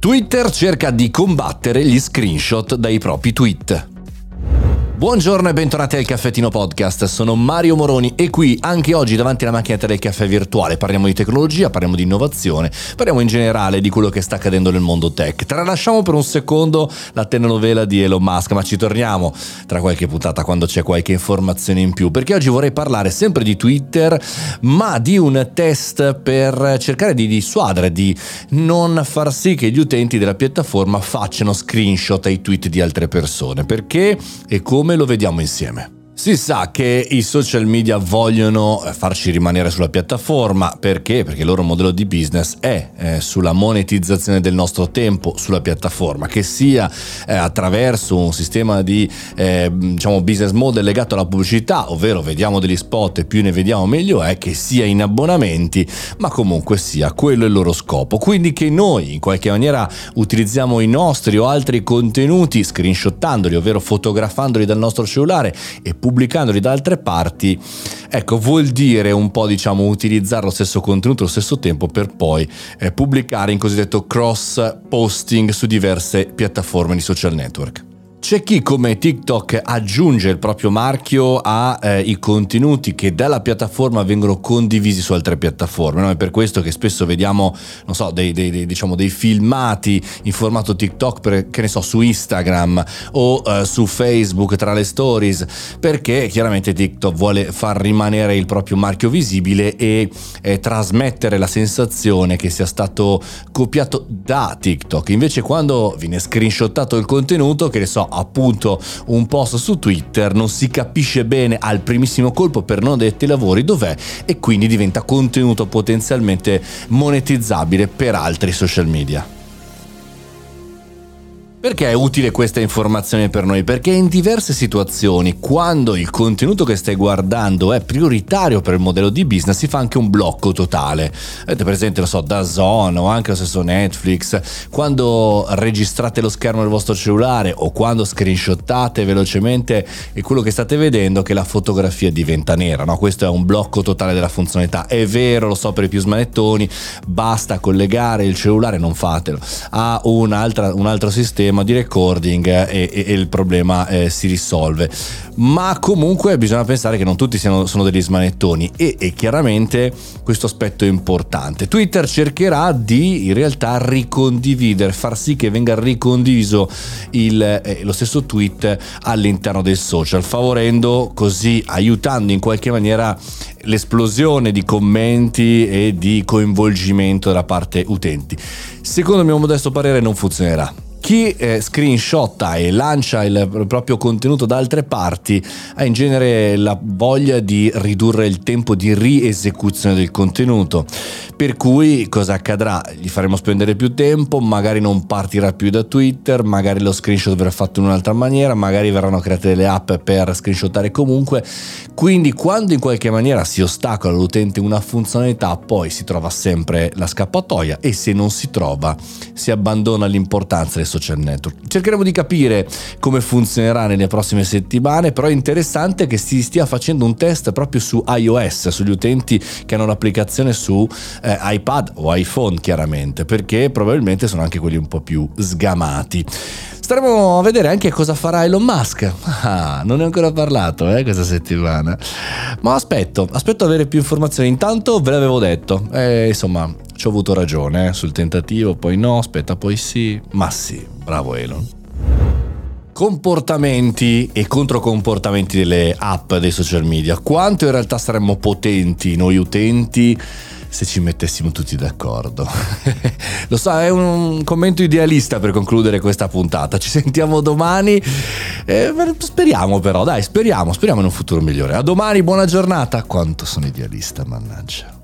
Twitter cerca di combattere gli screenshot dai propri tweet. Buongiorno e bentornati al Caffettino Podcast, sono Mario Moroni e qui anche oggi davanti alla macchinetta del caffè virtuale. Parliamo di tecnologia, parliamo di innovazione, parliamo in generale di quello che sta accadendo nel mondo tech. Tralasciamo per un secondo la telenovela di Elon Musk, ma ci torniamo tra qualche puntata quando c'è qualche informazione in più, perché oggi vorrei parlare sempre di Twitter, ma di un test per cercare di dissuadere, di non far sì che gli utenti della piattaforma facciano screenshot ai tweet di altre persone, perché e come come lo vediamo insieme. Si sa che i social media vogliono eh, farci rimanere sulla piattaforma perché? Perché il loro modello di business è eh, sulla monetizzazione del nostro tempo sulla piattaforma, che sia eh, attraverso un sistema di eh, diciamo business model legato alla pubblicità, ovvero vediamo degli spot e più ne vediamo meglio è, che sia in abbonamenti, ma comunque sia quello è il loro scopo. Quindi che noi in qualche maniera utilizziamo i nostri o altri contenuti screenshottandoli, ovvero fotografandoli dal nostro cellulare e pubblicandoli da altre parti, ecco, vuol dire un po' diciamo utilizzare lo stesso contenuto allo stesso tempo per poi eh, pubblicare in cosiddetto cross posting su diverse piattaforme di social network. C'è chi come TikTok aggiunge il proprio marchio ai eh, contenuti che dalla piattaforma vengono condivisi su altre piattaforme. No? È per questo che spesso vediamo, so, dei, dei, dei, diciamo, dei filmati in formato TikTok, per, che ne so, su Instagram o eh, su Facebook tra le stories, perché chiaramente TikTok vuole far rimanere il proprio marchio visibile e eh, trasmettere la sensazione che sia stato copiato da TikTok. Invece quando viene screenshottato il contenuto, che ne so, appunto un post su Twitter, non si capisce bene al primissimo colpo per non detti lavori dov'è e quindi diventa contenuto potenzialmente monetizzabile per altri social media. Perché è utile questa informazione per noi? Perché in diverse situazioni, quando il contenuto che stai guardando è prioritario per il modello di business, si fa anche un blocco totale. Avete presente, lo so, da Zone o anche lo stesso Netflix, quando registrate lo schermo del vostro cellulare o quando screenshottate velocemente quello che state vedendo che la fotografia diventa nera, no? Questo è un blocco totale della funzionalità. È vero, lo so per i più smanettoni, basta collegare il cellulare, non fatelo, a un altro sistema sistema di recording e, e, e il problema eh, si risolve. Ma comunque bisogna pensare che non tutti siano, sono degli smanettoni e, e chiaramente questo aspetto è importante. Twitter cercherà di in realtà ricondividere, far sì che venga ricondiviso il, eh, lo stesso tweet all'interno del social, favorendo così, aiutando in qualche maniera l'esplosione di commenti e di coinvolgimento da parte utenti. Secondo il mio modesto parere non funzionerà chi eh, screenshotta e lancia il proprio contenuto da altre parti ha in genere la voglia di ridurre il tempo di riesecuzione del contenuto. Per cui cosa accadrà? Gli faremo spendere più tempo, magari non partirà più da Twitter, magari lo screenshot verrà fatto in un'altra maniera, magari verranno create delle app per screenshottare comunque. Quindi quando in qualche maniera si ostacola all'utente una funzionalità, poi si trova sempre la scappatoia e se non si trova si abbandona l'importanza del social network. Cercheremo di capire come funzionerà nelle prossime settimane, però è interessante che si stia facendo un test proprio su iOS, sugli utenti che hanno l'applicazione su eh, iPad o iPhone chiaramente, perché probabilmente sono anche quelli un po' più sgamati. Staremo a vedere anche cosa farà Elon Musk. Ah, non ne ho ancora parlato eh, questa settimana. Ma aspetto, aspetto avere più informazioni. Intanto ve l'avevo detto. Eh, insomma, ci ho avuto ragione eh, sul tentativo, poi no, aspetta, poi sì. Ma sì, bravo Elon comportamenti e controcomportamenti delle app dei social media. Quanto in realtà saremmo potenti noi utenti se ci mettessimo tutti d'accordo. Lo so, è un commento idealista per concludere questa puntata. Ci sentiamo domani. Eh, speriamo però, dai, speriamo, speriamo in un futuro migliore. A domani, buona giornata. Quanto sono idealista, mannaggia.